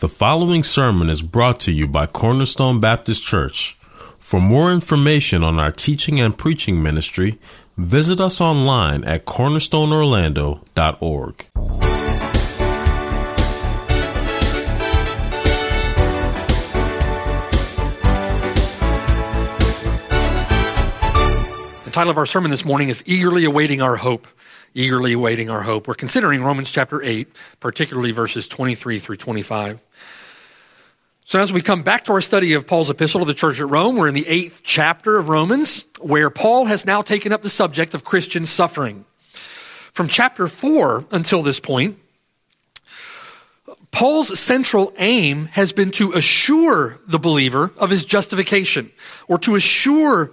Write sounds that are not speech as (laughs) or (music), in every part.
The following sermon is brought to you by Cornerstone Baptist Church. For more information on our teaching and preaching ministry, visit us online at cornerstoneorlando.org. The title of our sermon this morning is Eagerly Awaiting Our Hope. Eagerly Awaiting Our Hope. We're considering Romans chapter 8, particularly verses 23 through 25. So, as we come back to our study of Paul's epistle to the church at Rome, we're in the eighth chapter of Romans, where Paul has now taken up the subject of Christian suffering. From chapter 4 until this point, Paul's central aim has been to assure the believer of his justification, or to assure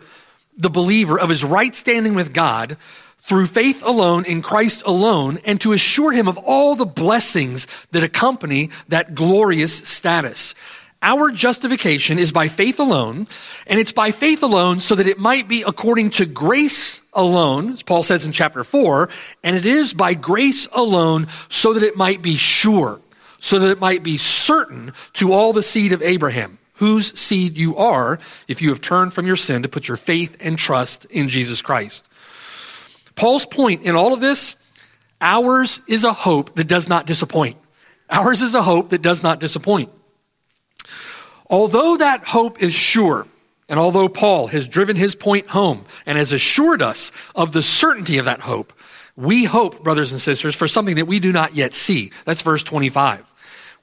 the believer of his right standing with God through faith alone in Christ alone, and to assure him of all the blessings that accompany that glorious status. Our justification is by faith alone, and it's by faith alone so that it might be according to grace alone, as Paul says in chapter 4, and it is by grace alone so that it might be sure, so that it might be certain to all the seed of Abraham, whose seed you are if you have turned from your sin to put your faith and trust in Jesus Christ. Paul's point in all of this, ours is a hope that does not disappoint. Ours is a hope that does not disappoint. Although that hope is sure, and although Paul has driven his point home and has assured us of the certainty of that hope, we hope, brothers and sisters, for something that we do not yet see. That's verse 25.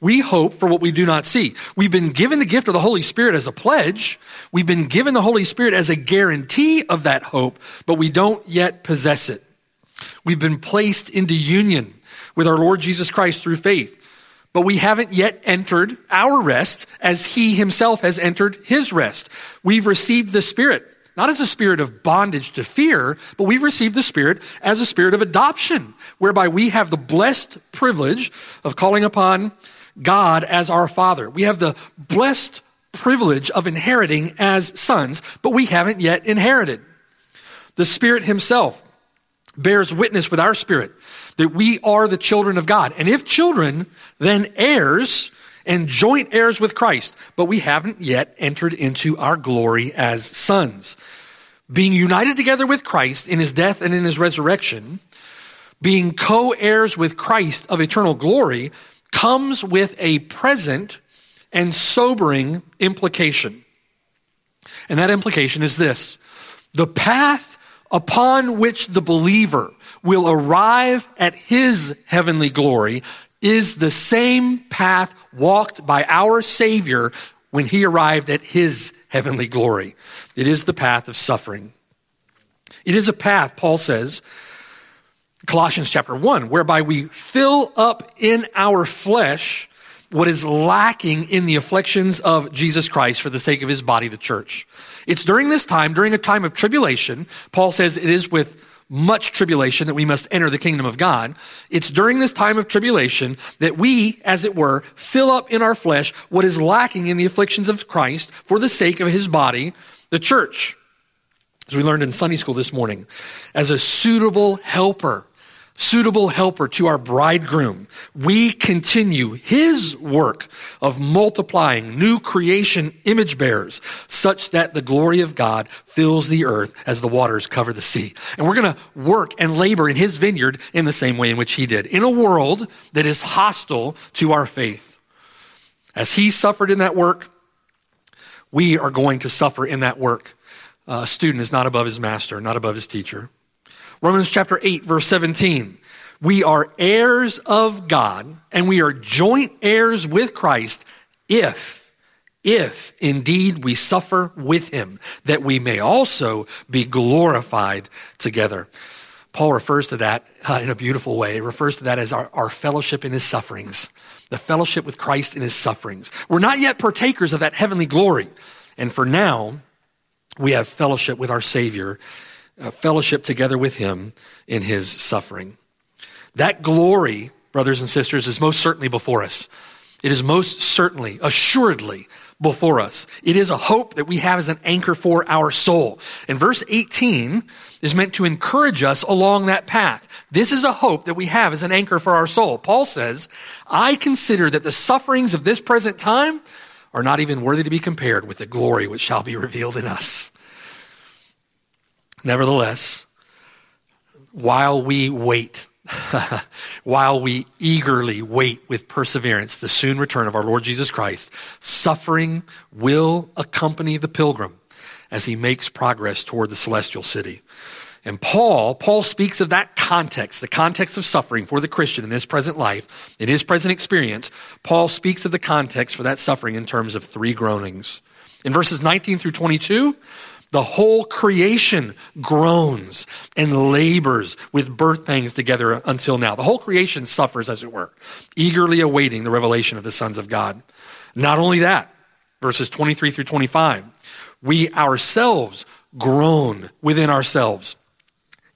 We hope for what we do not see. We've been given the gift of the Holy Spirit as a pledge. We've been given the Holy Spirit as a guarantee of that hope, but we don't yet possess it. We've been placed into union with our Lord Jesus Christ through faith but we haven't yet entered our rest as he himself has entered his rest. We've received the Spirit, not as a spirit of bondage to fear, but we've received the Spirit as a spirit of adoption, whereby we have the blessed privilege of calling upon God as our Father. We have the blessed privilege of inheriting as sons, but we haven't yet inherited. The Spirit Himself bears witness with our spirit that we are the children of God. And if children, then heirs and joint heirs with Christ. But we haven't yet entered into our glory as sons. Being united together with Christ in his death and in his resurrection, being co heirs with Christ of eternal glory, comes with a present and sobering implication. And that implication is this the path upon which the believer will arrive at his heavenly glory is the same path walked by our Savior when he arrived at his heavenly glory. It is the path of suffering. It is a path, Paul says, Colossians chapter 1, whereby we fill up in our flesh what is lacking in the afflictions of Jesus Christ for the sake of his body, the church. It's during this time, during a time of tribulation, Paul says it is with much tribulation that we must enter the kingdom of God. It's during this time of tribulation that we, as it were, fill up in our flesh what is lacking in the afflictions of Christ for the sake of his body, the church. As we learned in Sunday school this morning, as a suitable helper suitable helper to our bridegroom, we continue his work of multiplying new creation image bearers such that the glory of God fills the earth as the waters cover the sea. And we're going to work and labor in his vineyard in the same way in which he did, in a world that is hostile to our faith. As he suffered in that work, we are going to suffer in that work. a student is not above his master, not above his teacher. Romans chapter 8, verse 17. We are heirs of God and we are joint heirs with Christ if, if indeed we suffer with him, that we may also be glorified together. Paul refers to that uh, in a beautiful way. He refers to that as our, our fellowship in his sufferings, the fellowship with Christ in his sufferings. We're not yet partakers of that heavenly glory. And for now, we have fellowship with our Savior uh, fellowship together with him in his suffering. That glory, brothers and sisters, is most certainly before us. It is most certainly, assuredly before us. It is a hope that we have as an anchor for our soul. And verse 18 is meant to encourage us along that path. This is a hope that we have as an anchor for our soul. Paul says, I consider that the sufferings of this present time are not even worthy to be compared with the glory which shall be revealed in us. Nevertheless, while we wait, (laughs) while we eagerly wait with perseverance the soon return of our Lord Jesus Christ, suffering will accompany the pilgrim as he makes progress toward the celestial city. And Paul, Paul speaks of that context, the context of suffering for the Christian in his present life, in his present experience. Paul speaks of the context for that suffering in terms of three groanings. In verses 19 through 22, the whole creation groans and labors with birth pangs together until now. The whole creation suffers, as it were, eagerly awaiting the revelation of the sons of God. Not only that, verses 23 through 25, we ourselves groan within ourselves,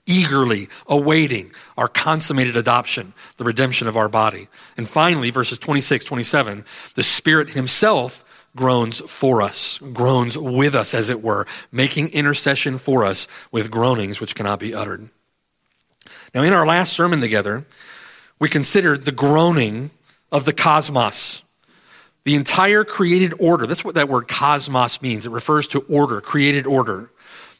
eagerly awaiting our consummated adoption, the redemption of our body. And finally, verses 26, 27, the Spirit Himself groans for us, groans with us, as it were, making intercession for us with groanings which cannot be uttered. Now, in our last sermon together, we considered the groaning of the cosmos, the entire created order. That's what that word cosmos means. It refers to order, created order.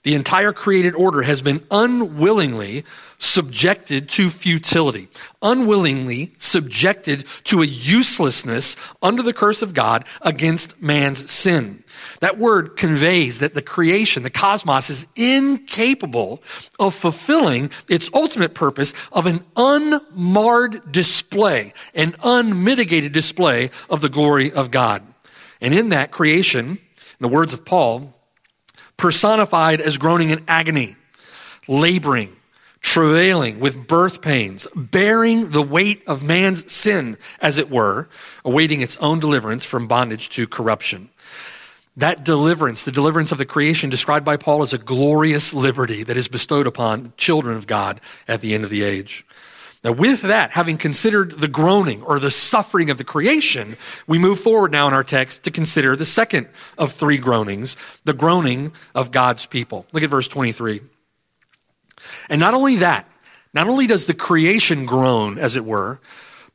The entire created order has been unwillingly subjected to futility, unwillingly subjected to a uselessness under the curse of God against man's sin. That word conveys that the creation, the cosmos, is incapable of fulfilling its ultimate purpose of an unmarred display, an unmitigated display of the glory of God. And in that creation, in the words of Paul, personified as groaning in agony, laboring, travailing with birth pains, bearing the weight of man's sin, as it were, awaiting its own deliverance from bondage to corruption. That deliverance, the deliverance of the creation described by Paul as a glorious liberty that is bestowed upon children of God at the end of the age. Now, with that, having considered the groaning or the suffering of the creation, we move forward now in our text to consider the second of three groanings, the groaning of God's people. Look at verse 23. And not only that, not only does the creation groan, as it were,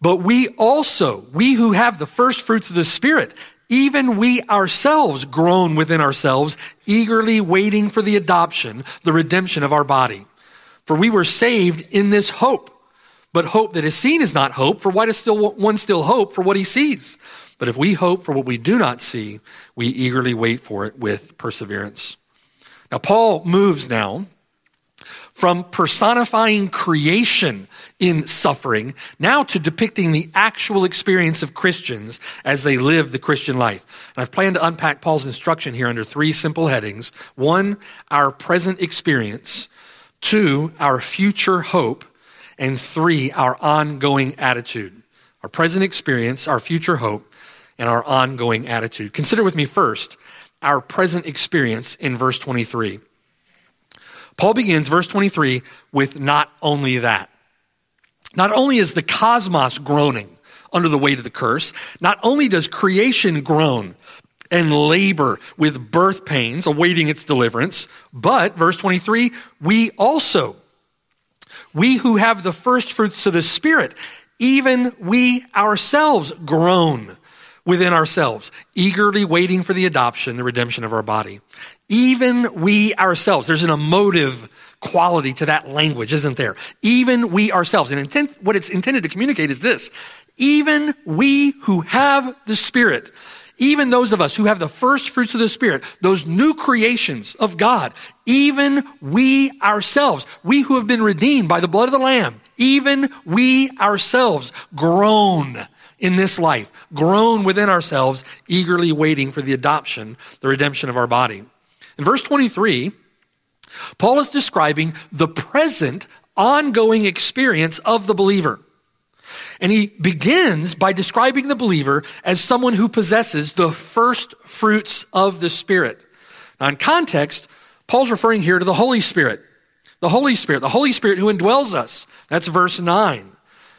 but we also, we who have the first fruits of the Spirit, even we ourselves groan within ourselves, eagerly waiting for the adoption, the redemption of our body. For we were saved in this hope. But hope that is seen is not hope, for why does still one still hope for what he sees? But if we hope for what we do not see, we eagerly wait for it with perseverance. Now, Paul moves now from personifying creation in suffering now to depicting the actual experience of Christians as they live the Christian life. And I've planned to unpack Paul's instruction here under three simple headings. One, our present experience. Two, our future hope. And three, our ongoing attitude. Our present experience, our future hope, and our ongoing attitude. Consider with me first our present experience in verse 23. Paul begins verse 23 with not only that. Not only is the cosmos groaning under the weight of the curse, not only does creation groan and labor with birth pains awaiting its deliverance, but, verse 23, we also we who have the first fruits of the Spirit, even we ourselves groan within ourselves, eagerly waiting for the adoption, the redemption of our body. Even we ourselves, there's an emotive quality to that language, isn't there? Even we ourselves. And intent, what it's intended to communicate is this. Even we who have the Spirit, even those of us who have the first fruits of the Spirit, those new creations of God, even we ourselves, we who have been redeemed by the blood of the Lamb, even we ourselves groan in this life, groan within ourselves, eagerly waiting for the adoption, the redemption of our body. In verse 23, Paul is describing the present ongoing experience of the believer. And he begins by describing the believer as someone who possesses the first fruits of the Spirit. Now, in context, Paul's referring here to the Holy Spirit. The Holy Spirit, the Holy Spirit who indwells us. That's verse 9.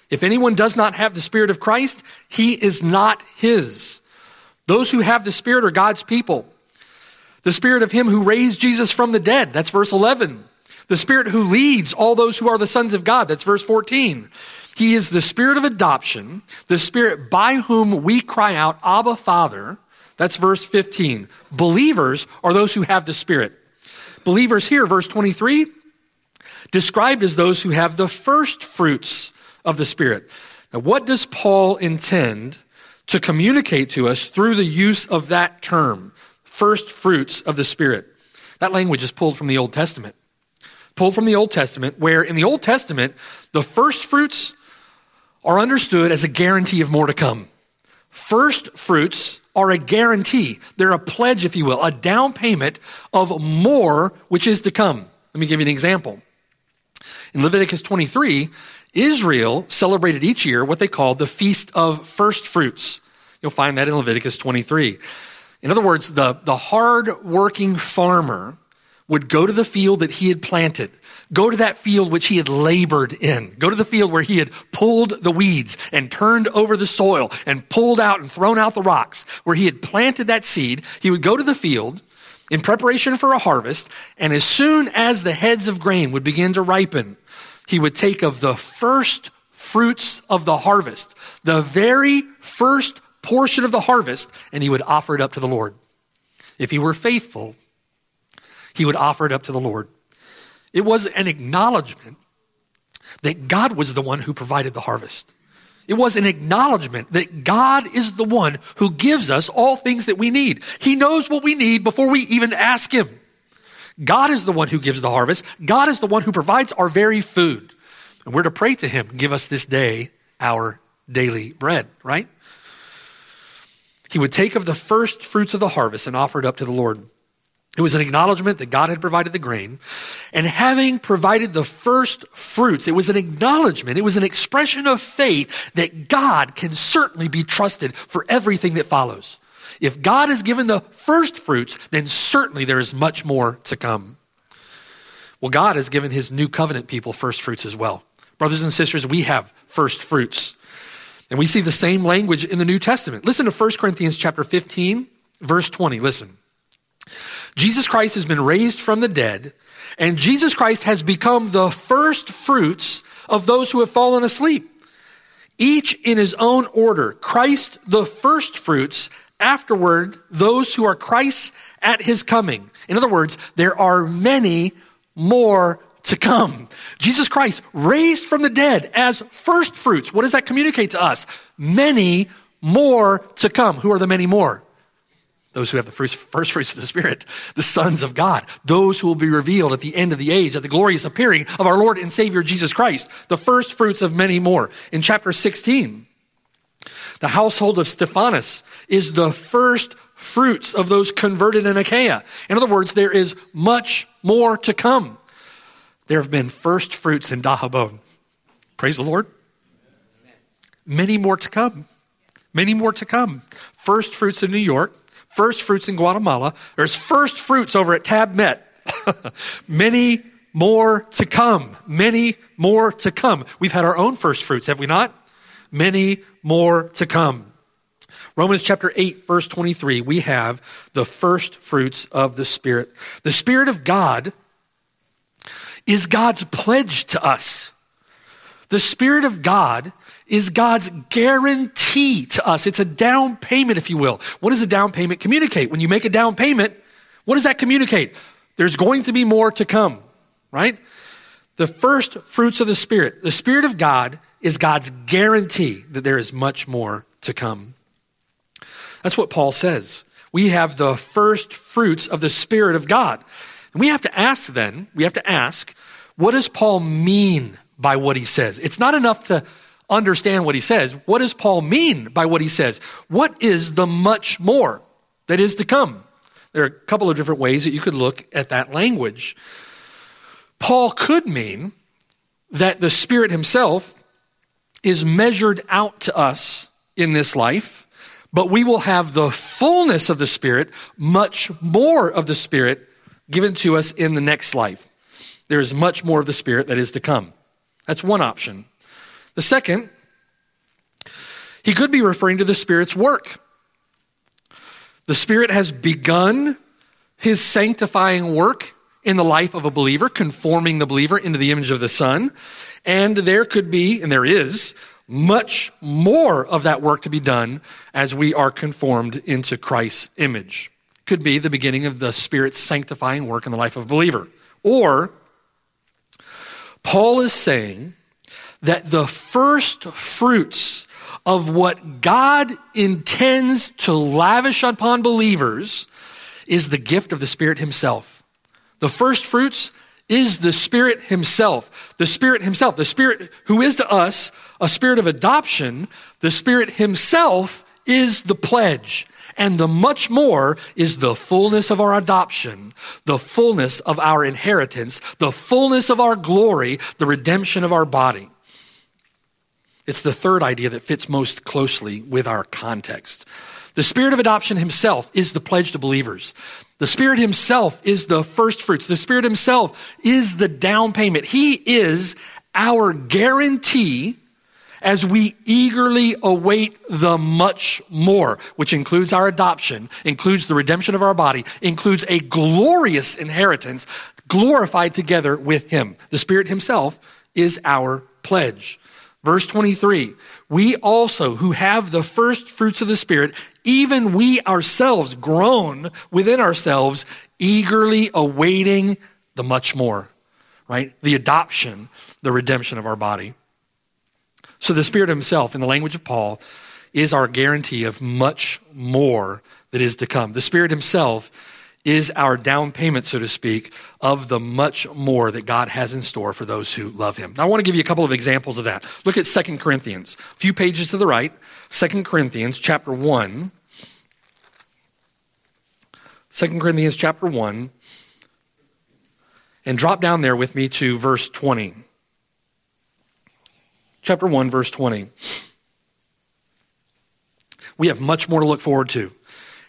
If anyone does not have the Spirit of Christ, he is not his. Those who have the Spirit are God's people. The Spirit of Him who raised Jesus from the dead. That's verse 11. The Spirit who leads all those who are the sons of God. That's verse 14. He is the Spirit of adoption, the Spirit by whom we cry out, Abba, Father. That's verse 15. Believers are those who have the Spirit. Believers here, verse 23, described as those who have the first fruits of the Spirit. Now, what does Paul intend to communicate to us through the use of that term, first fruits of the Spirit? That language is pulled from the Old Testament. Pulled from the Old Testament, where in the Old Testament, the first fruits are understood as a guarantee of more to come. First fruits are a guarantee. They're a pledge, if you will, a down payment of more which is to come. Let me give you an example. In Leviticus 23, Israel celebrated each year what they called the Feast of First Fruits. You'll find that in Leviticus 23. In other words, the, the hard working farmer would go to the field that he had planted, go to that field which he had labored in, go to the field where he had pulled the weeds and turned over the soil and pulled out and thrown out the rocks, where he had planted that seed. He would go to the field in preparation for a harvest, and as soon as the heads of grain would begin to ripen, he would take of the first fruits of the harvest, the very first portion of the harvest, and he would offer it up to the Lord. If he were faithful, he would offer it up to the Lord. It was an acknowledgement that God was the one who provided the harvest. It was an acknowledgement that God is the one who gives us all things that we need. He knows what we need before we even ask Him. God is the one who gives the harvest. God is the one who provides our very food. And we're to pray to Him, give us this day our daily bread, right? He would take of the first fruits of the harvest and offer it up to the Lord. It was an acknowledgement that God had provided the grain. And having provided the first fruits, it was an acknowledgement, it was an expression of faith that God can certainly be trusted for everything that follows. If God has given the first fruits, then certainly there is much more to come. Well, God has given his new covenant people first fruits as well. Brothers and sisters, we have first fruits. And we see the same language in the New Testament. Listen to 1 Corinthians chapter 15, verse 20. Listen. Jesus Christ has been raised from the dead, and Jesus Christ has become the first fruits of those who have fallen asleep. Each in his own order. Christ the first fruits, afterward, those who are Christ's at his coming. In other words, there are many more to come. Jesus Christ raised from the dead as first fruits. What does that communicate to us? Many more to come. Who are the many more? Those who have the first, first fruits of the Spirit, the sons of God, those who will be revealed at the end of the age, at the glorious appearing of our Lord and Savior Jesus Christ, the first fruits of many more. In chapter 16, the household of Stephanus is the first fruits of those converted in Achaia. In other words, there is much more to come. There have been first fruits in Dajabón. Praise the Lord. Many more to come. Many more to come. First fruits in New York first fruits in Guatemala. There's first fruits over at Tab Met. (laughs) Many more to come. Many more to come. We've had our own first fruits, have we not? Many more to come. Romans chapter 8, verse 23, we have the first fruits of the Spirit. The Spirit of God is God's pledge to us. The Spirit of God is God's guarantee to us. It's a down payment, if you will. What does a down payment communicate? When you make a down payment, what does that communicate? There's going to be more to come, right? The first fruits of the Spirit, the Spirit of God is God's guarantee that there is much more to come. That's what Paul says. We have the first fruits of the Spirit of God. And we have to ask then, we have to ask, what does Paul mean by what he says? It's not enough to understand what he says. What does Paul mean by what he says? What is the much more that is to come? There are a couple of different ways that you could look at that language. Paul could mean that the Spirit himself is measured out to us in this life, but we will have the fullness of the Spirit, much more of the Spirit given to us in the next life. There is much more of the Spirit that is to come. That's one option. The second, he could be referring to the Spirit's work. The Spirit has begun his sanctifying work in the life of a believer, conforming the believer into the image of the Son. And there could be, and there is, much more of that work to be done as we are conformed into Christ's image. Could be the beginning of the Spirit's sanctifying work in the life of a believer. Or, Paul is saying that the first fruits of what God intends to lavish upon believers is the gift of the Spirit Himself. The first fruits is the Spirit Himself. The Spirit Himself, the Spirit who is to us a spirit of adoption, the Spirit Himself is the pledge. And the much more is the fullness of our adoption, the fullness of our inheritance, the fullness of our glory, the redemption of our body. It's the third idea that fits most closely with our context. The Spirit of adoption Himself is the pledge to believers. The Spirit Himself is the first fruits. The Spirit Himself is the down payment. He is our guarantee as we eagerly await the much more, which includes our adoption, includes the redemption of our body, includes a glorious inheritance glorified together with Him. The Spirit Himself is our pledge. Verse 23 We also, who have the first fruits of the Spirit, even we ourselves groan within ourselves, eagerly awaiting the much more, right? The adoption, the redemption of our body. So the Spirit Himself, in the language of Paul, is our guarantee of much more that is to come. The Spirit Himself is our down payment, so to speak, of the much more that God has in store for those who love Him. Now, I want to give you a couple of examples of that. Look at Second Corinthians, a few pages to the right. Second Corinthians chapter 1. 2 Corinthians chapter 1. And drop down there with me to verse 20 chapter 1, verse 20. We have much more to look forward to.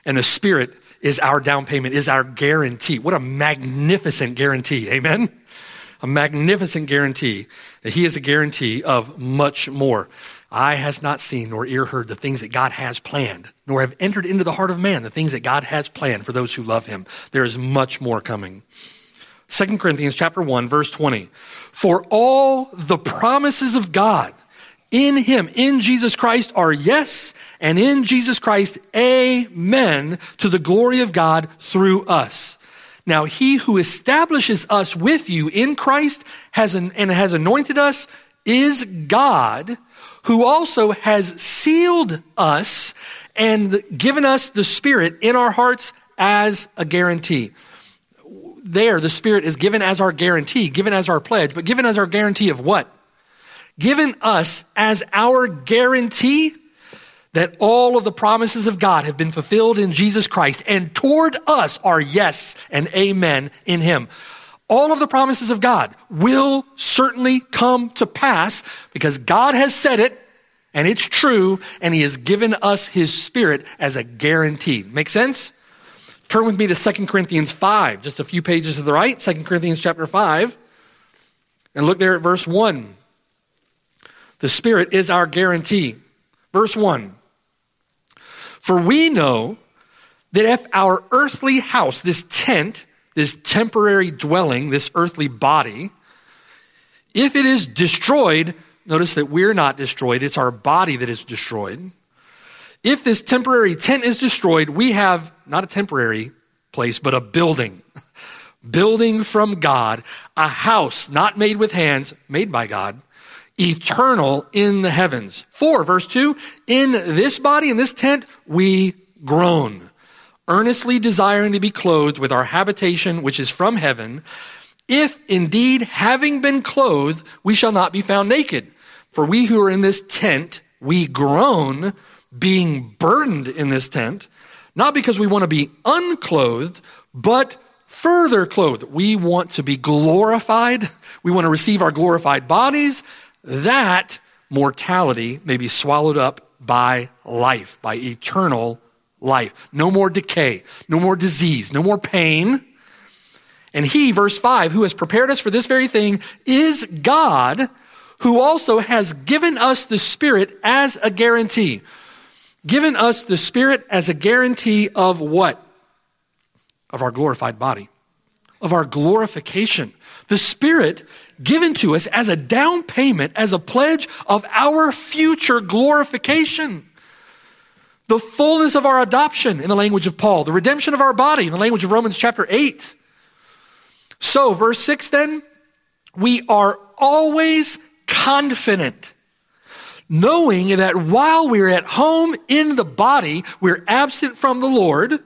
And the Spirit is our down payment, is our guarantee. What a magnificent guarantee. Amen? A magnificent guarantee that He is a guarantee of much more. Eye has not seen nor ear heard the things that God has planned, nor have entered into the heart of man the things that God has planned for those who love Him. There is much more coming. 2 Corinthians chapter 1 verse 20. For all the promises of God in him, in Jesus Christ are yes, and in Jesus Christ, amen, to the glory of God through us. Now, he who establishes us with you in Christ has an, and has anointed us is God, who also has sealed us and given us the Spirit in our hearts as a guarantee there, the Spirit is given as our guarantee, given as our pledge, but given as our guarantee of what? Given us as our guarantee that all of the promises of God have been fulfilled in Jesus Christ, and toward us are yes and amen in Him. All of the promises of God will certainly come to pass because God has said it and it's true, and He has given us His Spirit as a guarantee. Make sense? Turn with me to 2 Corinthians 5, just a few pages to the right, 2 Corinthians chapter 5. And look there at verse 1. The Spirit is our guarantee. Verse 1. For we know that if our earthly house, this tent, this temporary dwelling, this earthly body, if it is destroyed, notice that we're not destroyed, it's our body that is destroyed. If this temporary tent is destroyed, we have not a temporary place, but a building. (laughs) building from God, a house not made with hands, made by God, eternal in the heavens. 4, verse 2 In this body, in this tent, we groan, earnestly desiring to be clothed with our habitation, which is from heaven. If indeed, having been clothed, we shall not be found naked. For we who are in this tent, we groan being burdened in this tent, not because we want to be unclothed, but further clothed. We want to be glorified. We want to receive our glorified bodies. That mortality may be swallowed up by life, by eternal life. No more decay, no more disease, no more pain. And he, verse 5, who has prepared us for this very thing is God, who also has given us the Spirit as a guarantee. given us the Spirit as a guarantee of what? Of our glorified body, of our glorification. The Spirit given to us as a down payment, as a pledge of our future glorification. The fullness of our adoption in the language of Paul, the redemption of our body in the language of Romans chapter 8. So, verse 6 then, we are always confident, knowing that while we're at home in the body, we're absent from the Lord.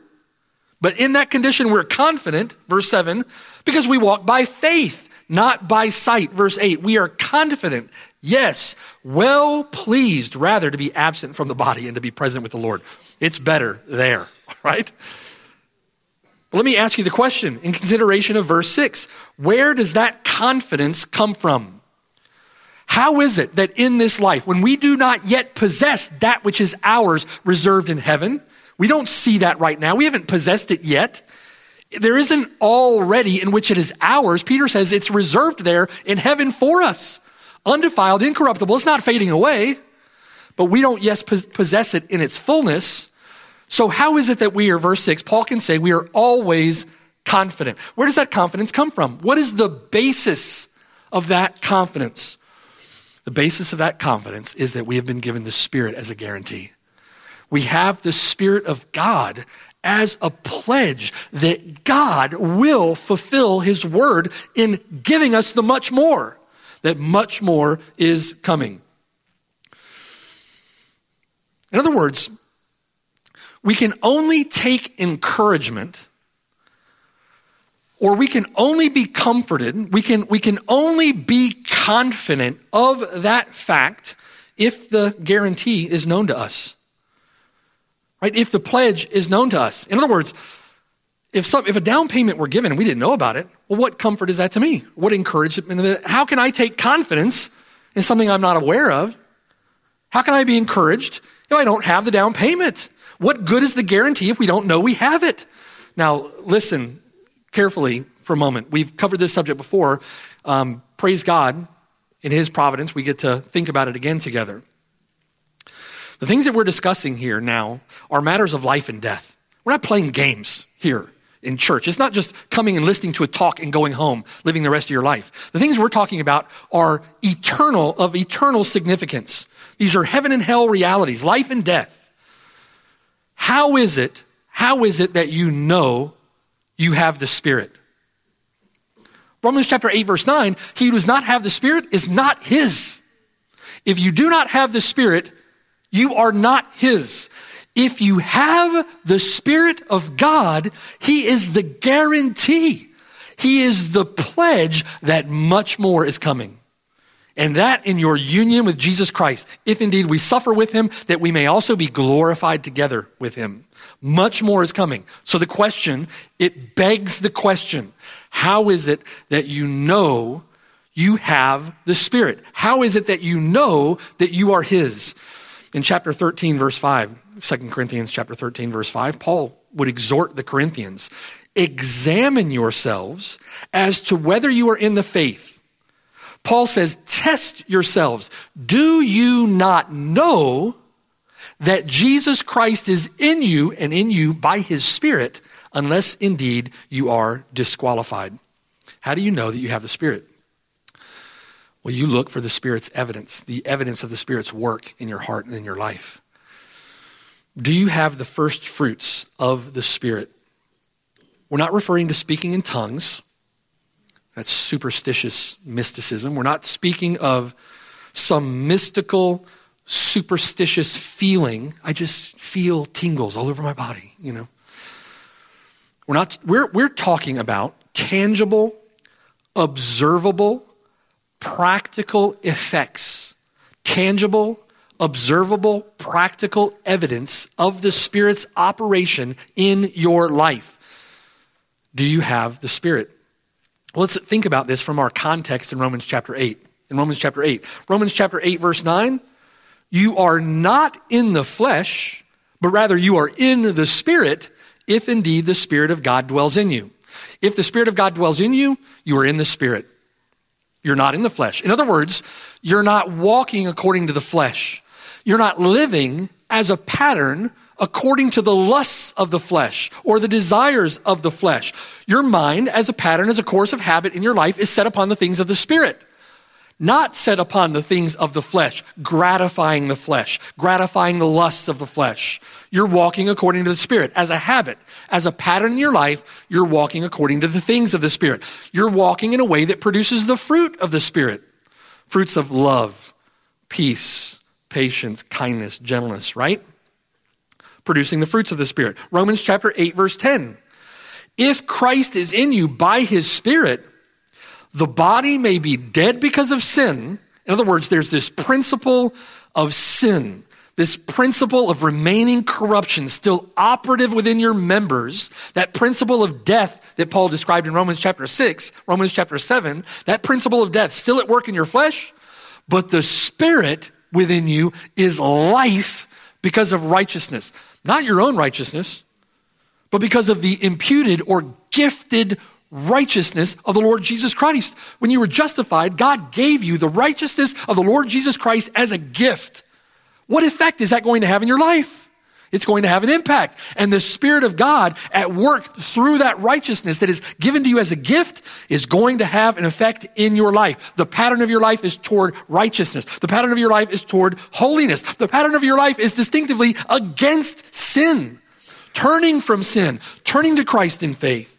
But in that condition, we're confident, verse 7, because we walk by faith, not by sight. Verse 8, we are confident, yes, well pleased rather to be absent from the body and to be present with the Lord. It's better there, (laughs) right? Let me ask you the question in consideration of verse 6. Where does that confidence come from? How is it that in this life, when we do not yet possess that which is ours reserved in heaven, we don't see that right now, we haven't possessed it yet. There isn't already in which it is ours. Peter says it's reserved there in heaven for us. Undefiled, incorruptible, it's not fading away, but we don't yet possess it in its fullness. So, how is it that we are, verse 6, Paul can say we are always confident? Where does that confidence come from? What is the basis of that confidence? The basis of that confidence is that we have been given the Spirit as a guarantee. We have the Spirit of God as a pledge that God will fulfill His word in giving us the much more, that much more is coming. In other words, we can only take encouragement or we can only be comforted, we can, we can only be confident of that fact if the guarantee is known to us. Right? If the pledge is known to us. In other words, if, some, if a down payment were given and we didn't know about it, well, what comfort is that to me? What encouragement? How can I take confidence in something I'm not aware of? How can I be encouraged if I don't have the down payment? What good is the guarantee if we don't know we have it? Now, listen carefully for a moment. We've covered this subject before. Um, praise God, in His providence, we get to think about it again together. The things that we're discussing here now are matters of life and death. We're not playing games here in church. It's not just coming and listening to a talk and going home, living the rest of your life. The things we're talking about are eternal, of eternal significance. These are heaven and hell realities, life and death. How is it, how is it that you know you have the Spirit? Romans chapter 8, verse 9, he who does not have the Spirit is not his. If you do not have the Spirit, you are not his. If you have the Spirit of God, he is the guarantee. He is the pledge that much more is coming. And that in your union with Jesus Christ, if indeed we suffer with him, that we may also be glorified together with him. Much more is coming. So the question, it begs the question how is it that you know you have the Spirit? How is it that you know that you are his? In chapter 13, verse 5, 2 Corinthians chapter 13, verse 5, Paul would exhort the Corinthians examine yourselves as to whether you are in the faith. Paul says, Test yourselves. Do you not know that Jesus Christ is in you and in you by his Spirit, unless indeed you are disqualified? How do you know that you have the Spirit? Well, you look for the Spirit's evidence, the evidence of the Spirit's work in your heart and in your life. Do you have the first fruits of the Spirit? We're not referring to speaking in tongues. That's superstitious mysticism. We're not speaking of some mystical, superstitious feeling. I just feel tingles all over my body, you know. We're not we're we're talking about tangible, observable, practical effects. Tangible, observable, practical evidence of the Spirit's operation in your life. Do you have the Spirit? Well, let's think about this from our context in Romans chapter 8. In Romans chapter 8. Romans chapter 8, verse 9. You are not in the flesh, but rather you are in the Spirit, if indeed the Spirit of God dwells in you. If the Spirit of God dwells in you, you are in the Spirit. You're not in the flesh. In other words, you're not walking according to the flesh. You're not living as a pattern according to the lusts of the flesh or the desires of the flesh. Your mind, as a pattern, as a course of habit in your life, is set upon the things of the Spirit not set upon the things of the flesh, gratifying the flesh, gratifying the lusts of the flesh. You're walking according to the Spirit as a habit, as a pattern in your life. You're walking according to the things of the Spirit. You're walking in a way that produces the fruit of the Spirit fruits of love, peace, patience, kindness, gentleness, right? Producing the fruits of the Spirit. Romans chapter 8, verse 10. If Christ is in you by his Spirit, the body may be dead because of sin. In other words, there's this principle of sin, this principle of remaining corruption still operative within your members, that principle of death that Paul described in Romans chapter 6, Romans chapter 7, that principle of death still at work in your flesh, but the spirit within you is life because of righteousness. Not your own righteousness, but because of the imputed or gifted righteousness of the Lord Jesus Christ. When you were justified, God gave you the righteousness of the Lord Jesus Christ as a gift. What effect is that going to have in your life? It's going to have an impact. And the Spirit of God at work through that righteousness that is given to you as a gift is going to have an effect in your life. The pattern of your life is toward righteousness. The pattern of your life is toward holiness. The pattern of your life is distinctively against sin, turning from sin, turning to Christ in faith.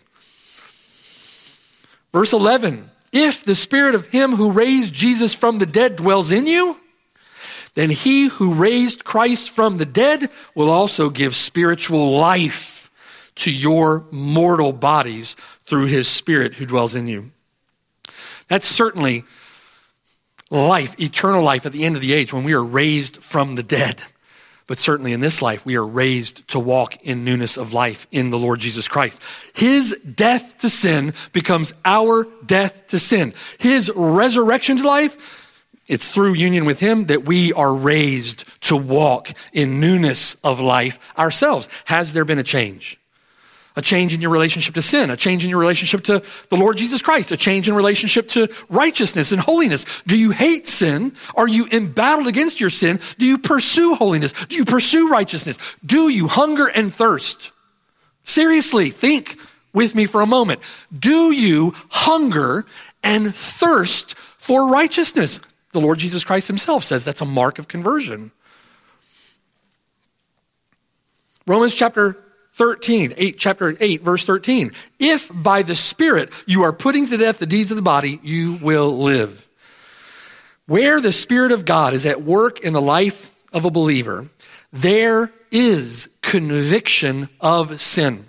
Verse 11 If the spirit of him who raised Jesus from the dead dwells in you, then he who raised Christ from the dead will also give spiritual life to your mortal bodies through his spirit who dwells in you. That's certainly life, eternal life at the end of the age when we are raised from the dead. But certainly in this life, we are raised to walk in newness of life in the Lord Jesus Christ. His death to sin becomes our death to sin. His resurrection to life, it's through union with Him that we are raised to walk in newness of life ourselves. Has there been a change? A change in your relationship to sin, a change in your relationship to the Lord Jesus Christ, a change in relationship to righteousness and holiness. Do you hate sin? Are you embattled against your sin? Do you pursue holiness? Do you pursue righteousness? Do you hunger and thirst? Seriously, think with me for a moment. Do you hunger and thirst for righteousness? The Lord Jesus Christ himself says that's a mark of conversion. Romans chapter 13, 8, chapter 8, verse 13. If by the Spirit you are putting to death the deeds of the body, you will live. Where the Spirit of God is at work in the life of a believer, there is conviction of sin.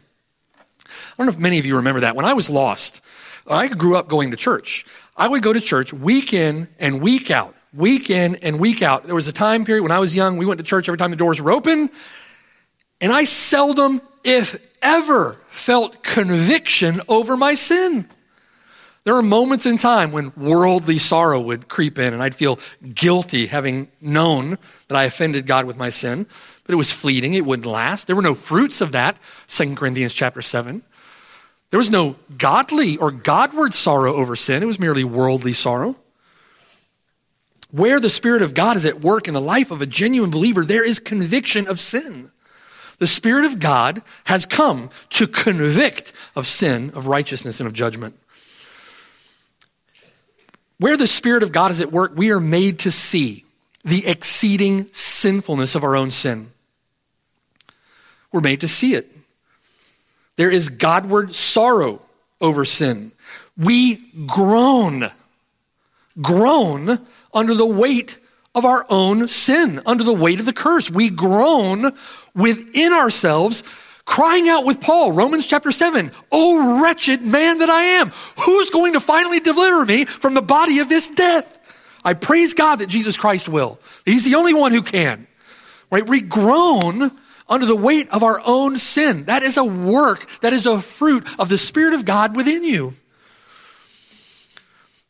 I don't know if many of you remember that. When I was lost, I grew up going to church. I would go to church week in and week out, week in and week out. There was a time period when I was young, we went to church every time the doors were open, and I seldom if ever, felt conviction over my sin. There were moments in time when worldly sorrow would creep in and I'd feel guilty having known that I offended God with my sin, but it was fleeting, it wouldn't last. There were no fruits of that, 2 Corinthians chapter 7. There was no godly or Godward sorrow over sin, it was merely worldly sorrow. Where the Spirit of God is at work in the life of a genuine believer, there is conviction of sin. The Spirit of God has come to convict of sin, of righteousness, and of judgment. Where the Spirit of God is at work, we are made to see the exceeding sinfulness of our own sin. We're made to see it. There is Godward sorrow over sin. We groan, groan under the weight of our own sin, under the weight of the curse. We groan within ourselves, crying out with Paul, Romans chapter 7, Oh, wretched man that I am, who's going to finally deliver me from the body of this death? I praise God that Jesus Christ will. He's the only one who can. Right? We groan under the weight of our own sin. That is a work, that is a fruit of the Spirit of God within you.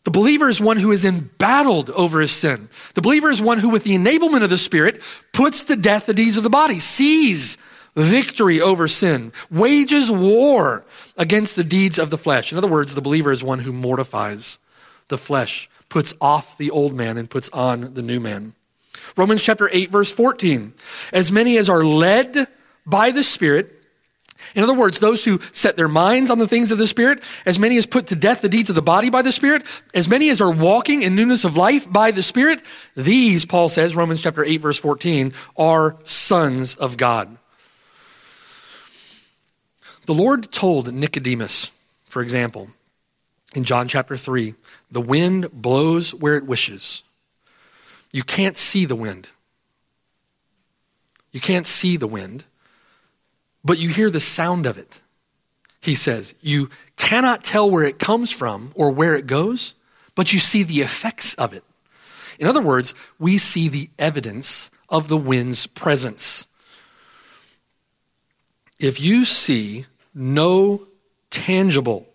The believer is one who is embattled over his sin. The believer is one who, with the enablement of the Spirit, puts to death the deeds of the body, sees victory over sin, wages war against the deeds of the flesh. In other words, the believer is one who mortifies the flesh, puts off the old man, and puts on the new man. Romans chapter 8, verse 14. As many as are led by the Spirit, in other words, those who set their minds on the things of the Spirit, as many as put to death the deeds of the body by the Spirit, as many as are walking in newness of life by the Spirit, these, Paul says, Romans chapter 8, verse 14, are sons of God. The Lord told Nicodemus, for example, in John chapter 3, the wind blows where it wishes. You can't see the wind. You can't see the wind but you hear the sound of it. He says, You cannot tell where it comes from or where it goes, but you see the effects of it. In other words, we see the evidence of the wind's presence. If you see no tangible,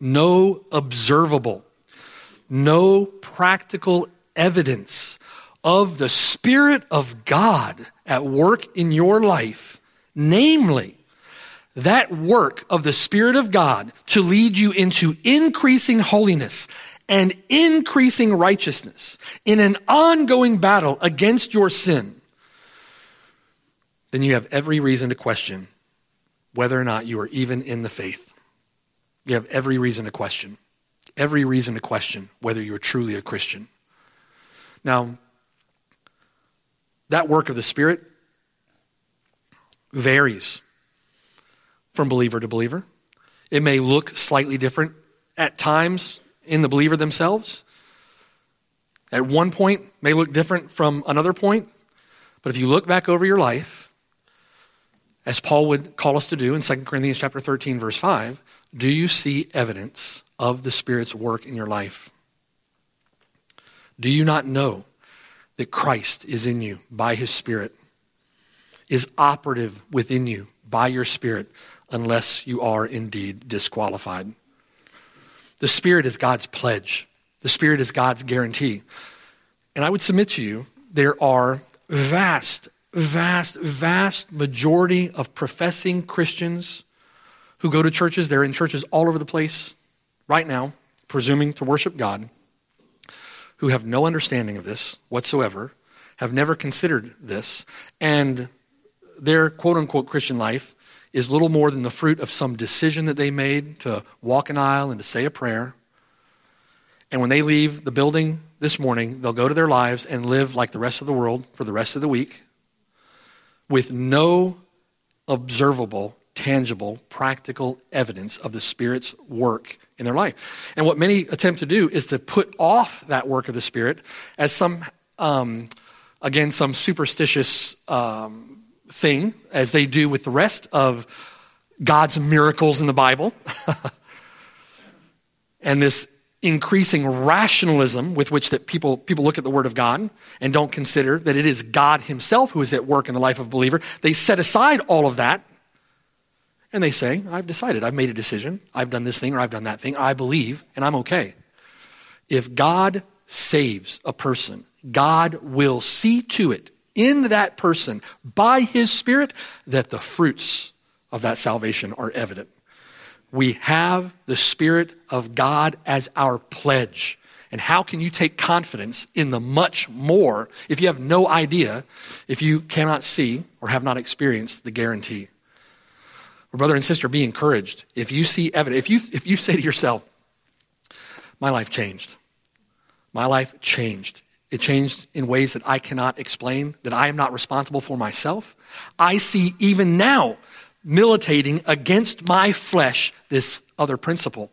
no observable, no practical evidence of the Spirit of God at work in your life, Namely, that work of the Spirit of God to lead you into increasing holiness and increasing righteousness in an ongoing battle against your sin, then you have every reason to question whether or not you are even in the faith. You have every reason to question. Every reason to question whether you are truly a Christian. Now, that work of the Spirit varies from believer to believer. It may look slightly different at times in the believer themselves. At one point, may look different from another point. But if you look back over your life, as Paul would call us to do in 2 Corinthians chapter 13, verse 5, do you see evidence of the Spirit's work in your life? Do you not know that Christ is in you by his Spirit? Is operative within you by your Spirit unless you are indeed disqualified. The Spirit is God's pledge, the Spirit is God's guarantee. And I would submit to you, there are vast, vast, vast majority of professing Christians who go to churches. They're in churches all over the place right now, presuming to worship God, who have no understanding of this whatsoever, have never considered this, and their quote unquote Christian life is little more than the fruit of some decision that they made to walk an aisle and to say a prayer. And when they leave the building this morning, they'll go to their lives and live like the rest of the world for the rest of the week with no observable, tangible, practical evidence of the Spirit's work in their life. And what many attempt to do is to put off that work of the Spirit as some, um, again, some superstitious um, thing, as they do with the rest of God's miracles in the Bible, (laughs) and this increasing rationalism with which that people, people look at the Word of God and don't consider that it is God Himself who is at work in the life of a believer, they set aside all of that and they say, I've decided, I've made a decision, I've done this thing or I've done that thing, I believe, and I'm okay. If God saves a person, God will see to it in that person by his Spirit that the fruits of that salvation are evident. We have the Spirit of God as our pledge. And how can you take confidence in the much more if you have no idea, if you cannot see or have not experienced the guarantee? Brother and sister, be encouraged. If you see evidence, if you, if you say to yourself, my life changed, my life changed it changed in ways that I cannot explain, that I am not responsible for myself. I see even now militating against my flesh this other principle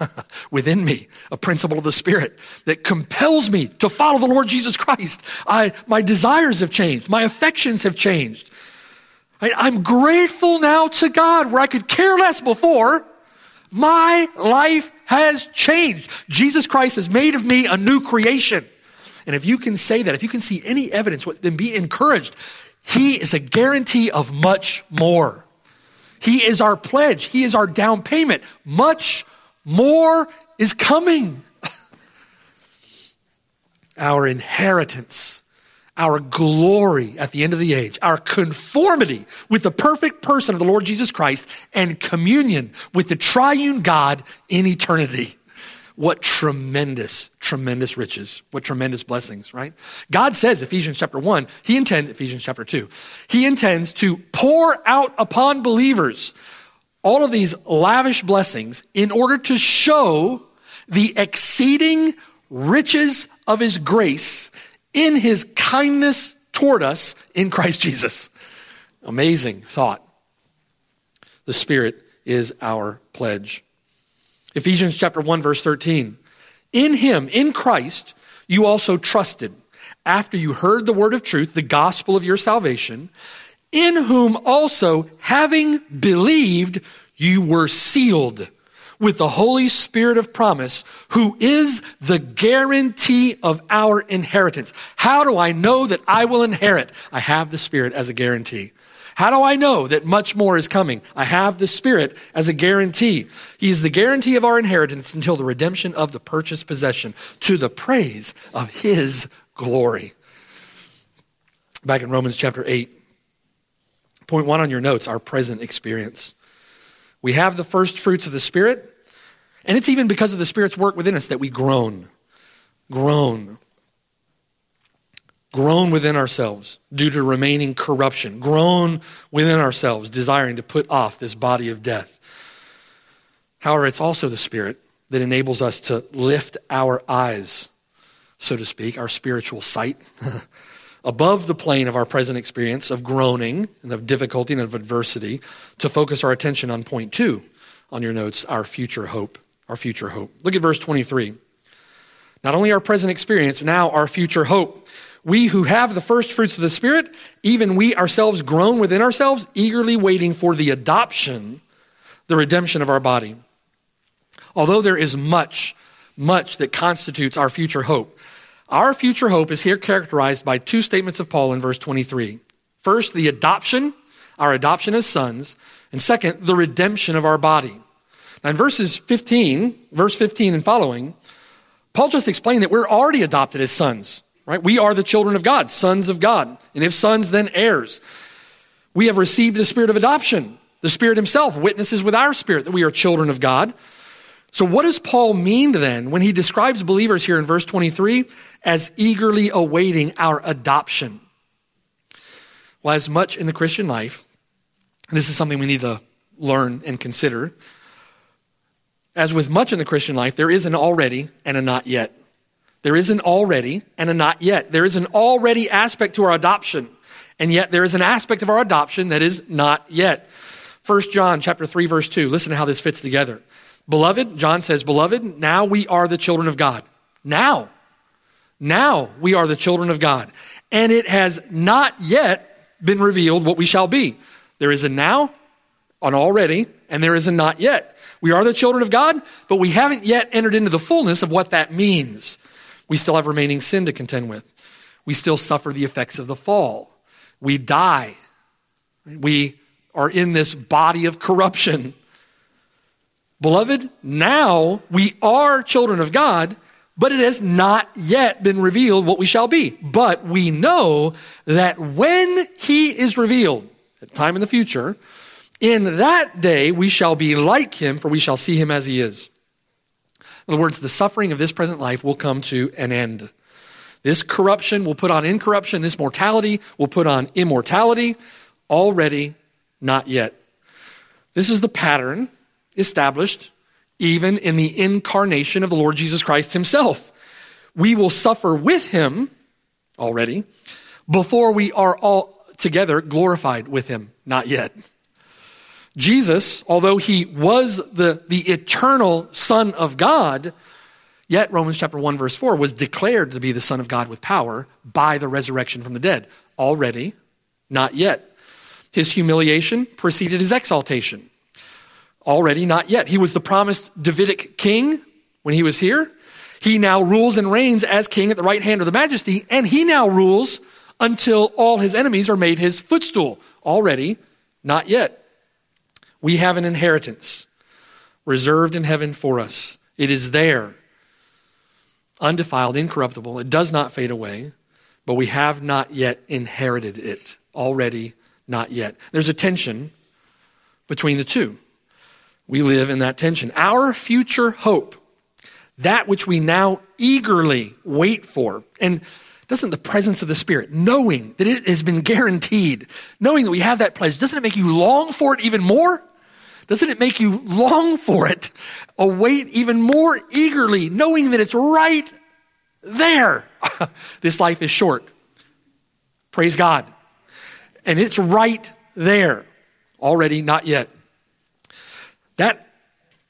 (laughs) within me, a principle of the Spirit that compels me to follow the Lord Jesus Christ. I, my desires have changed, my affections have changed. I, I'm grateful now to God where I could care less before. My life has changed. Jesus Christ has made of me a new creation. And if you can say that, if you can see any evidence, then be encouraged. He is a guarantee of much more. He is our pledge. He is our down payment. Much more is coming. (laughs) our inheritance, our glory at the end of the age, our conformity with the perfect person of the Lord Jesus Christ, and communion with the triune God in eternity. What tremendous, tremendous riches. What tremendous blessings, right? God says, Ephesians chapter 1, He intends, Ephesians chapter 2, He intends to pour out upon believers all of these lavish blessings in order to show the exceeding riches of His grace in His kindness toward us in Christ Jesus. Amazing thought. The Spirit is our pledge. Ephesians chapter 1 verse 13. In him, in Christ, you also trusted after you heard the word of truth, the gospel of your salvation, in whom also having believed, you were sealed with the Holy Spirit of promise, who is the guarantee of our inheritance. How do I know that I will inherit? I have the Spirit as a guarantee. How do I know that much more is coming? I have the Spirit as a guarantee. He is the guarantee of our inheritance until the redemption of the purchased possession to the praise of His glory. Back in Romans chapter 8, point one on your notes our present experience. We have the first fruits of the Spirit, and it's even because of the Spirit's work within us that we groan. Groan groan within ourselves due to remaining corruption, groan within ourselves, desiring to put off this body of death. However, it's also the Spirit that enables us to lift our eyes, so to speak, our spiritual sight, (laughs) above the plane of our present experience of groaning and of difficulty and of adversity, to focus our attention on point two on your notes, our future hope. Our future hope. Look at verse 23. Not only our present experience, now our future hope. We who have the first fruits of the Spirit, even we ourselves groan within ourselves, eagerly waiting for the adoption, the redemption of our body. Although there is much, much that constitutes our future hope, our future hope is here characterized by two statements of Paul in verse 23. First, the adoption, our adoption as sons, and second, the redemption of our body. Now, in verses 15, verse 15 and following, Paul just explained that we're already adopted as sons right? We are the children of God, sons of God. And if sons, then heirs. We have received the spirit of adoption. The Spirit Himself witnesses with our spirit that we are children of God. So, what does Paul mean then when he describes believers here in verse 23 as eagerly awaiting our adoption? Well, as much in the Christian life, this is something we need to learn and consider, as with much in the Christian life, there is an already and a not yet. There is an already and a not yet. There is an already aspect to our adoption, and yet there is an aspect of our adoption that is not yet. 1 John chapter 3 verse 2. Listen to how this fits together. Beloved, John says, "Beloved, now we are the children of God." Now. Now we are the children of God. And it has not yet been revealed what we shall be. There is a now, an already, and there is a not yet. We are the children of God, but we haven't yet entered into the fullness of what that means. We still have remaining sin to contend with. We still suffer the effects of the fall. We die. We are in this body of corruption. Beloved, now we are children of God, but it has not yet been revealed what we shall be. But we know that when he is revealed, at time in the future, in that day we shall be like him, for we shall see him as he is. In other words, the suffering of this present life will come to an end. This corruption will put on incorruption. This mortality will put on immortality. Already, not yet. This is the pattern established even in the incarnation of the Lord Jesus Christ himself. We will suffer with him already before we are all together glorified with him. Not yet. Jesus, although he was the, the eternal Son of God, yet Romans chapter 1, verse 4 was declared to be the Son of God with power by the resurrection from the dead. Already, not yet. His humiliation preceded his exaltation. Already, not yet. He was the promised Davidic king when he was here. He now rules and reigns as king at the right hand of the majesty, and he now rules until all his enemies are made his footstool. Already, not yet. We have an inheritance reserved in heaven for us. It is there, undefiled, incorruptible. It does not fade away, but we have not yet inherited it. Already, not yet. There's a tension between the two. We live in that tension. Our future hope that which we now eagerly wait for. And doesn't the presence of the Spirit, knowing that it has been guaranteed, knowing that we have that pledge, doesn't it make you long for it even more? Doesn't it make you long for it, await even more eagerly, knowing that it's right there? (laughs) this life is short. Praise God. And it's right there. Already, not yet. That,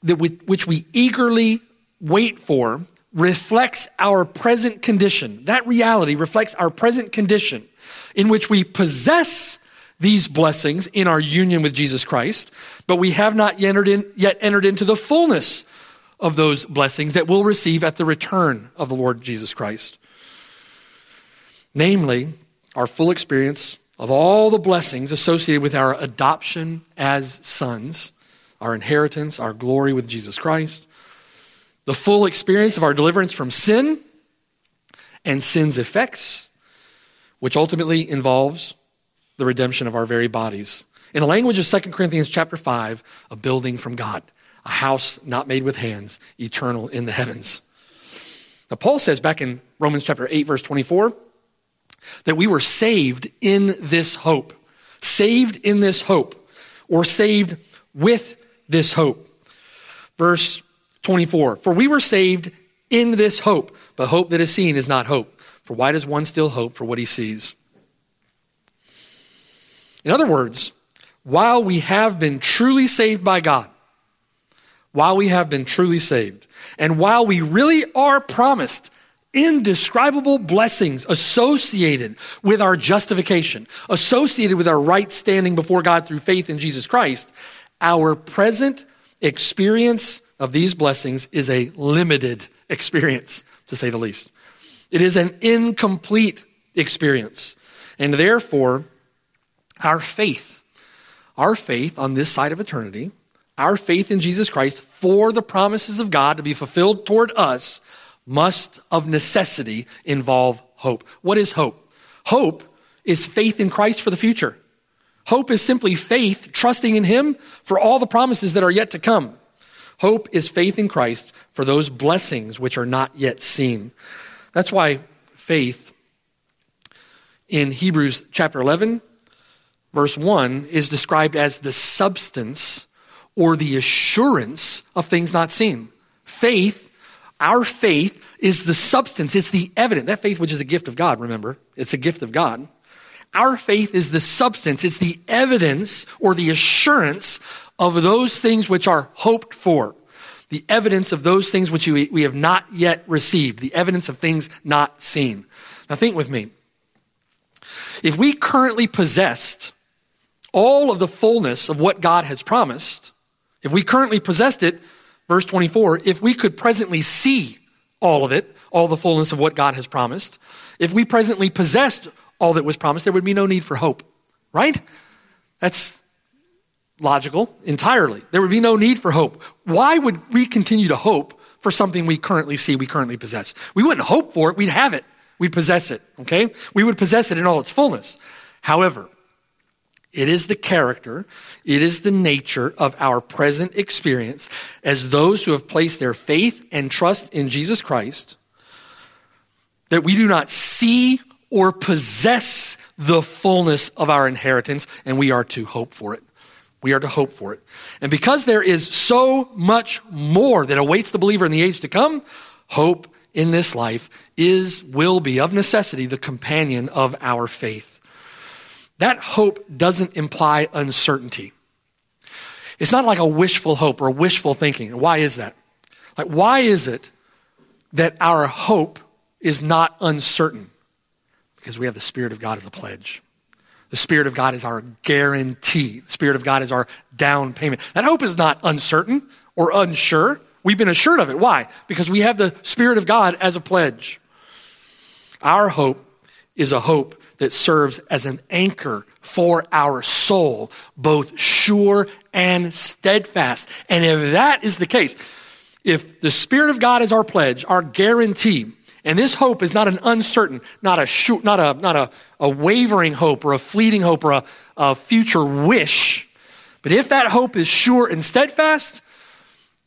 that which we eagerly wait for reflects our present condition. That reality reflects our present condition in which we possess these blessings in our union with Jesus Christ, but we have not yet entered, in, yet entered into the fullness of those blessings that we'll receive at the return of the Lord Jesus Christ. Namely, our full experience of all the blessings associated with our adoption as sons, our inheritance, our glory with Jesus Christ, the full experience of our deliverance from sin and sin's effects, which ultimately involves the redemption of our very bodies. In the language of 2 Corinthians chapter 5, a building from God, a house not made with hands, eternal in the heavens. Now, Paul says back in Romans chapter 8, verse 24, that we were saved in this hope. Saved in this hope, or saved with this hope. Verse 24 For we were saved in this hope, but hope that is seen is not hope. For why does one still hope for what he sees? In other words, while we have been truly saved by God, while we have been truly saved, and while we really are promised indescribable blessings associated with our justification, associated with our right standing before God through faith in Jesus Christ, our present experience of these blessings is a limited experience, to say the least. It is an incomplete experience. And therefore, our faith, our faith on this side of eternity, our faith in Jesus Christ for the promises of God to be fulfilled toward us must of necessity involve hope. What is hope? Hope is faith in Christ for the future. Hope is simply faith, trusting in Him for all the promises that are yet to come. Hope is faith in Christ for those blessings which are not yet seen. That's why faith in Hebrews chapter 11, verse 1, is described as the substance or the assurance of things not seen. Faith our faith is the substance, it's the evidence. That faith, which is a gift of God, remember, it's a gift of God. Our faith is the substance, it's the evidence or the assurance of those things which are hoped for. The evidence of those things which we, have not yet received, the evidence of things not seen. Now, think with me. If we currently possessed all of the fullness of what God has promised, if we currently possessed it, Verse 24, if we could presently see all of it, all the fullness of what God has promised, if we presently possessed all that was promised, there would be no need for hope, right? That's logical entirely. There would be no need for hope. Why would we continue to hope for something we currently see, we currently possess? We wouldn't hope for it, we'd have it. We'd possess it, okay? We would possess it in all its fullness. However, it is the character, it is the nature of our present experience as those who have placed their faith and trust in Jesus Christ that we do not see or possess the fullness of our inheritance, and we are to hope for it. We are to hope for it. And because there is so much more that awaits the believer in the age to come, hope in this life is, will be of necessity, the companion of our faith. That hope doesn't imply uncertainty. It's not like a wishful hope or wishful thinking. Why is that? Like, why is it that our hope is not uncertain? Because we have the Spirit of God as a pledge. The Spirit of God is our guarantee. The Spirit of God is our down payment. That hope is not uncertain or unsure. We've been assured of it. Why? Because we have the Spirit of God as a pledge. Our hope is a hope that serves as an anchor for our soul, both sure and steadfast. And if that is the case, if the Spirit of God is our pledge, our guarantee, and this hope is not an uncertain, not a not a not a, a wavering hope or a fleeting hope or a, a future wish, but if that hope is sure and steadfast,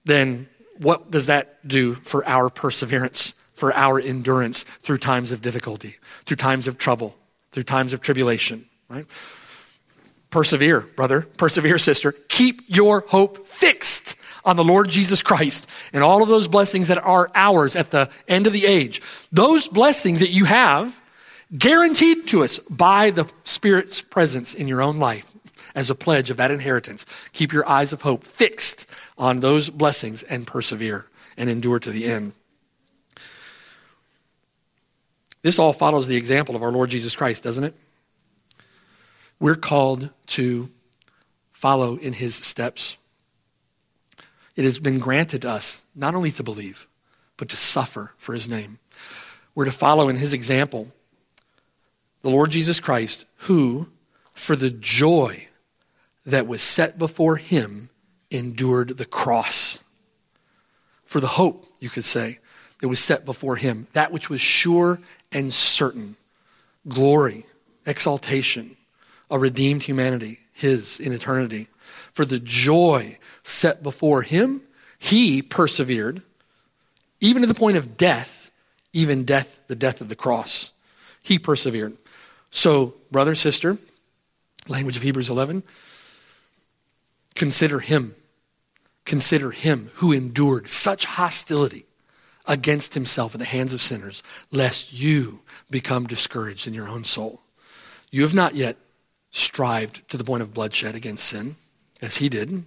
then what does that do for our perseverance, for our endurance through times of difficulty, through times of trouble, through times of tribulation, right? Persevere, brother. Persevere, sister. Keep your hope fixed on the Lord Jesus Christ and all of those blessings that are ours at the end of the age. Those blessings that you have guaranteed to us by the Spirit's presence in your own life as a pledge of that inheritance. Keep your eyes of hope fixed on those blessings and persevere and endure to the end. This all follows the example of our Lord Jesus Christ, doesn't it? We're called to follow in his steps. It has been granted to us not only to believe, but to suffer for his name. We're to follow in his example the Lord Jesus Christ, who, for the joy that was set before him, endured the cross. For the hope, you could say, that was set before him, that which was sure and certain glory, exaltation, a redeemed humanity, his in eternity. For the joy set before him, he persevered, even to the point of death, even death, the death of the cross. He persevered. So, brother, sister, language of Hebrews 11, consider him. Consider him who endured such hostility against himself in the hands of sinners, lest you become discouraged in your own soul. You have not yet strived to the point of bloodshed against sin, as he did.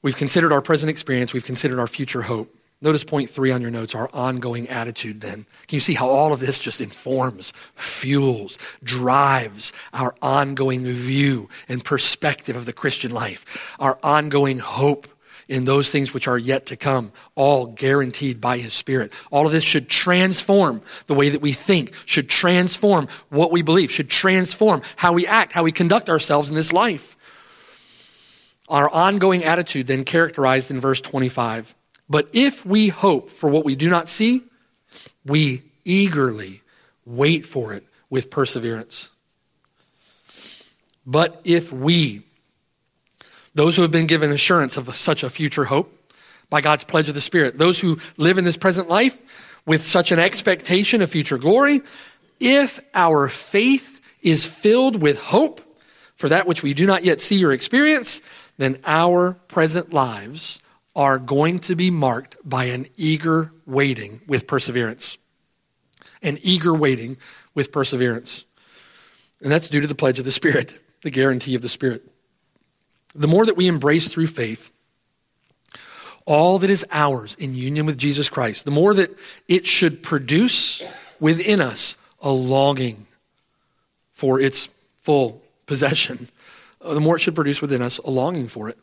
We've considered our present experience, we've considered our future hope. Notice point three on your notes, our ongoing attitude then. Can you see how all of this just informs, fuels, drives our ongoing view and perspective of the Christian life, our ongoing hope in those things which are yet to come, all guaranteed by His Spirit. All of this should transform the way that we think, should transform what we believe, should transform how we act, how we conduct ourselves in this life. Our ongoing attitude then characterized in verse 25. But if we hope for what we do not see, we eagerly wait for it with perseverance. But if we those who have been given assurance of such a future hope by God's pledge of the Spirit. Those who live in this present life with such an expectation of future glory. If our faith is filled with hope for that which we do not yet see or experience, then our present lives are going to be marked by an eager waiting with perseverance. An eager waiting with perseverance. And that's due to the pledge of the Spirit, the guarantee of the Spirit the more that we embrace through faith all that is ours in union with Jesus Christ, the more that it should produce within us a longing for its full possession, the more it should produce within us a longing for it.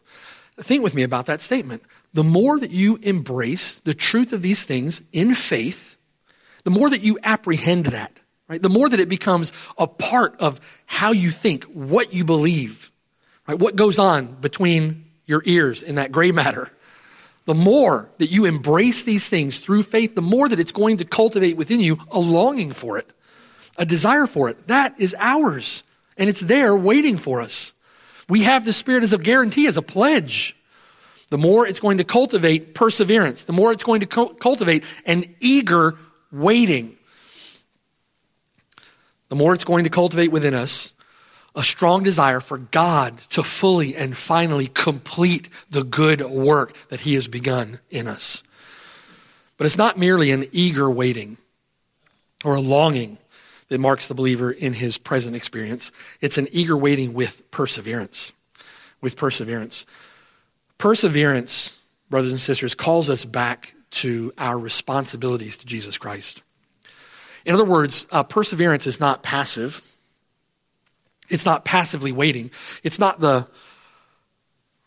Think with me about that statement. The more that you embrace the truth of these things in faith, the more that you apprehend that, right? The more that it becomes a part of how you think, what you believe, Right? What goes on between your ears in that gray matter? The more that you embrace these things through faith, the more that it's going to cultivate within you a longing for it, a desire for it. That is ours, and it's there waiting for us. We have the Spirit as a guarantee, as a pledge. The more it's going to cultivate perseverance, the more it's going to cultivate an eager waiting. The more it's going to cultivate within us a strong desire for God to fully and finally complete the good work that He has begun in us. But it's not merely an eager waiting or a longing that marks the believer in his present experience. It's an eager waiting with perseverance. With perseverance. Perseverance, brothers and sisters, calls us back to our responsibilities to Jesus Christ. In other words, uh, perseverance is not passive. It's not passively waiting. It's not the,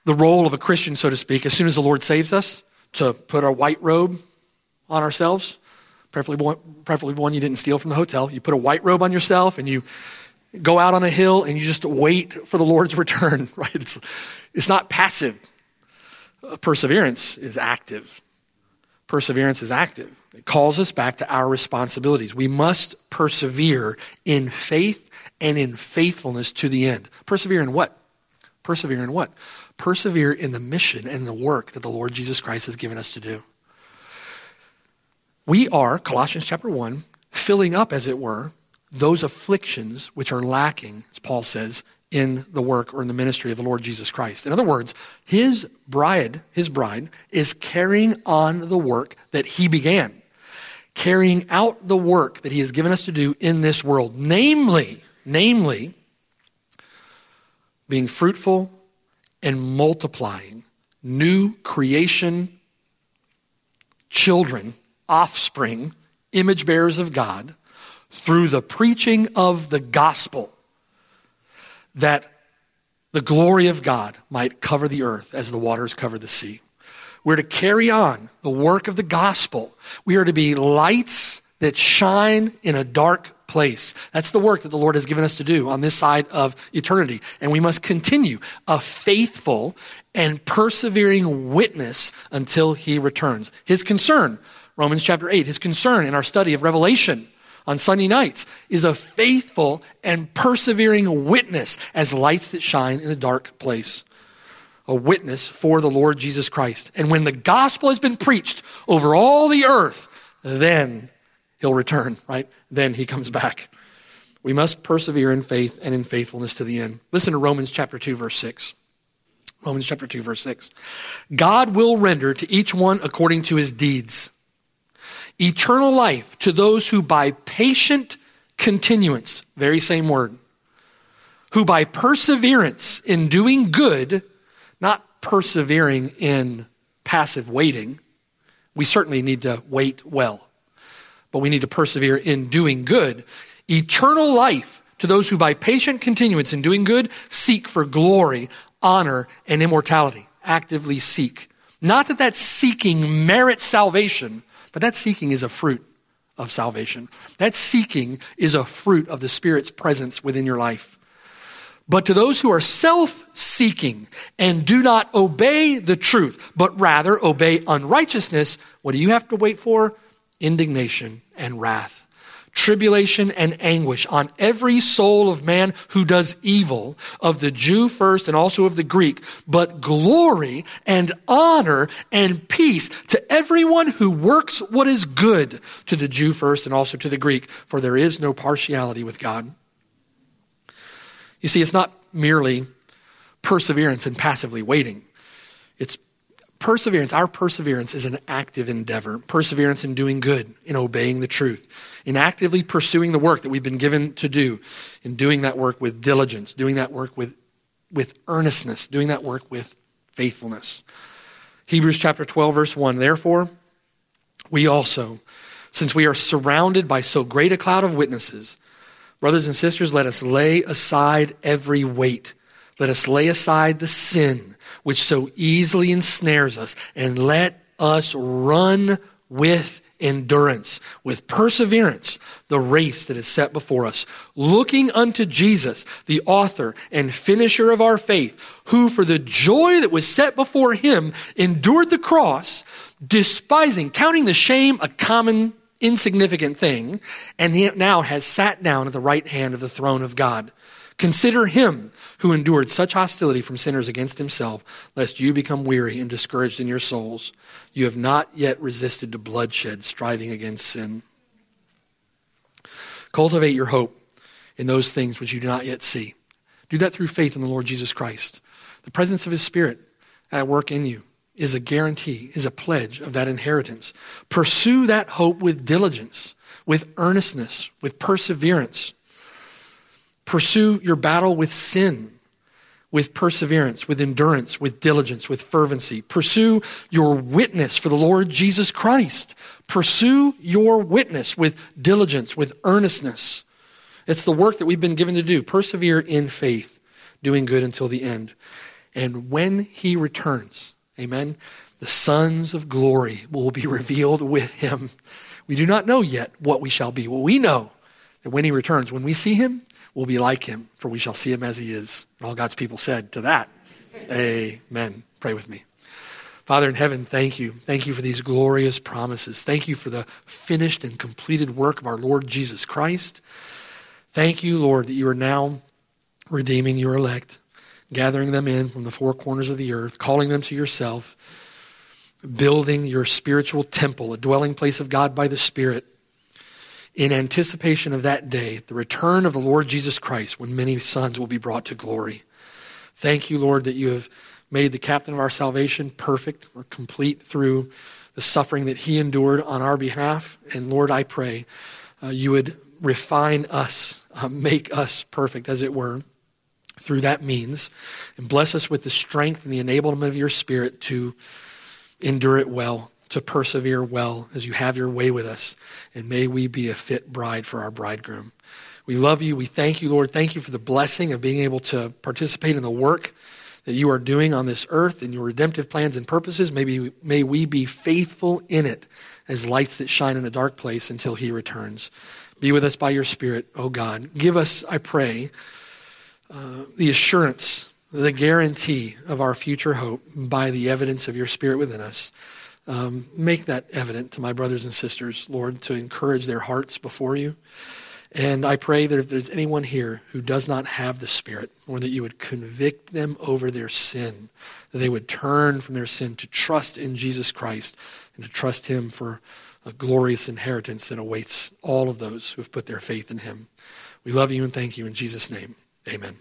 the role of a Christian, so to speak, as soon as the Lord saves us, to put our white robe on ourselves, preferably one, preferably one you didn't steal from the hotel. You put a white robe on yourself and you go out on a hill and you just wait for the Lord's (laughs) return, right? It's, it's not passive. Uh, perseverance is active. Perseverance is active. It calls us back to our responsibilities. We must persevere in faith and in faithfulness to the end. Persevere in what? Persevere in what? Persevere in the mission and the work that the Lord Jesus Christ has given us to do. We are, Colossians chapter 1, filling up, as it were, those afflictions which are lacking, as Paul says, in the work or in the ministry of the Lord Jesus Christ. In other words, his bride, his bride is carrying on the work that he began, carrying out the work that he has given us to do in this world, namely, namely being fruitful and multiplying new creation children, offspring, image bearers of God through the preaching of the gospel that the glory of God might cover the earth as the waters cover the sea. We're to carry on the work of the gospel. We are to be lights that shine in a dark place. That's the work that the Lord has given us to do on this side of eternity. And we must continue a faithful and persevering witness until he returns. His concern, Romans chapter 8, his concern in our study of Revelation on Sunday nights is a faithful and persevering witness as lights that shine in a dark place. A witness for the Lord Jesus Christ. And when the gospel has been preached over all the earth, then he'll return, right? Then he comes back. We must persevere in faith and in faithfulness to the end. Listen to Romans chapter 2, verse 6. Romans chapter 2, verse 6. God will render to each one according to his deeds eternal life to those who by patient continuance, very same word, who by perseverance in doing good, not persevering in passive waiting, we certainly need to wait well, but we need to persevere in doing good, eternal life to those who by patient continuance in doing good seek for glory, honor, and immortality. Actively seek. Not that that seeking merits salvation, but that seeking is a fruit of salvation. That seeking is a fruit of the Spirit's presence within your life. But to those who are self seeking and do not obey the truth, but rather obey unrighteousness, what do you have to wait for? Indignation and wrath tribulation and anguish on every soul of man who does evil, of the Jew first and also of the Greek, but glory and honor and peace to everyone who works what is good, to the Jew first and also to the Greek, for there is no partiality with God. You see, it's not merely perseverance and passively waiting. Perseverance, our perseverance is an active endeavor. Perseverance in doing good, in obeying the truth, in actively pursuing the work that we've been given to do, in doing that work with diligence, doing that work with, with earnestness, doing that work with faithfulness. Hebrews chapter 12, verse 1. Therefore, we also, since we are surrounded by so great a cloud of witnesses, brothers and sisters, let us lay aside every weight. Let us lay aside the sin which so easily ensnares us, and let us run with endurance, with perseverance, the race that is set before us, looking unto Jesus, the author and finisher of our faith, who for the joy that was set before him endured the cross, despising, counting the shame a common insignificant thing, and now has sat down at the right hand of the throne of God. Consider him who endured such hostility from sinners against himself, lest you become weary and discouraged in your souls. You have not yet resisted to bloodshed, striving against sin. Cultivate your hope in those things which you do not yet see. Do that through faith in the Lord Jesus Christ. The presence of his Spirit at work in you is a guarantee, is a pledge of that inheritance. Pursue that hope with diligence, with earnestness, with perseverance. Pursue your battle with sin with perseverance, with endurance, with diligence, with fervency. Pursue your witness for the Lord Jesus Christ. Pursue your witness with diligence, with earnestness. It's the work that we've been given to do. Persevere in faith, doing good until the end. And when he returns, amen, the sons of glory will be revealed with him. We do not know yet what we shall be. We know that when he returns, when we see him, will be like him, for we shall see him as he is. And all God's people said to that, Amen. Pray with me. Father in heaven, thank you. Thank you for these glorious promises. Thank you for the finished and completed work of our Lord Jesus Christ. Thank you, Lord, that you are now redeeming your elect. gathering them in from the four corners of the earth, calling them to yourself, building your spiritual temple, a dwelling place of God by the Spirit, in anticipation of that day, the return of the Lord Jesus Christ, when many sons will be brought to glory. Thank you, Lord, that you have made the captain of our salvation perfect or complete through the suffering that he endured on our behalf. And Lord, I pray uh, you would refine us, uh, make us perfect, as it were, through that means, and bless us with the strength and the enablement of your Spirit to endure it well, to persevere well as you have your way with us. And may we be a fit bride for our bridegroom. We love you. We thank you, Lord. Thank you for the blessing of being able to participate in the work that you are doing on this earth and your redemptive plans and purposes. Maybe, may we be faithful in it as lights that shine in a dark place until he returns. Be with us by your Spirit, O oh God. Give us, I pray, uh, the assurance, the guarantee of our future hope by the evidence of your Spirit within us. Um, make that evident to my brothers and sisters, Lord, to encourage their hearts before you. And I pray that if there's anyone here who does not have the Spirit, or that you would convict them over their sin, that they would turn from their sin to trust in Jesus Christ and to trust Him for a glorious inheritance that awaits all of those who have put their faith in him. We love you and thank you in Jesus' name. Amen.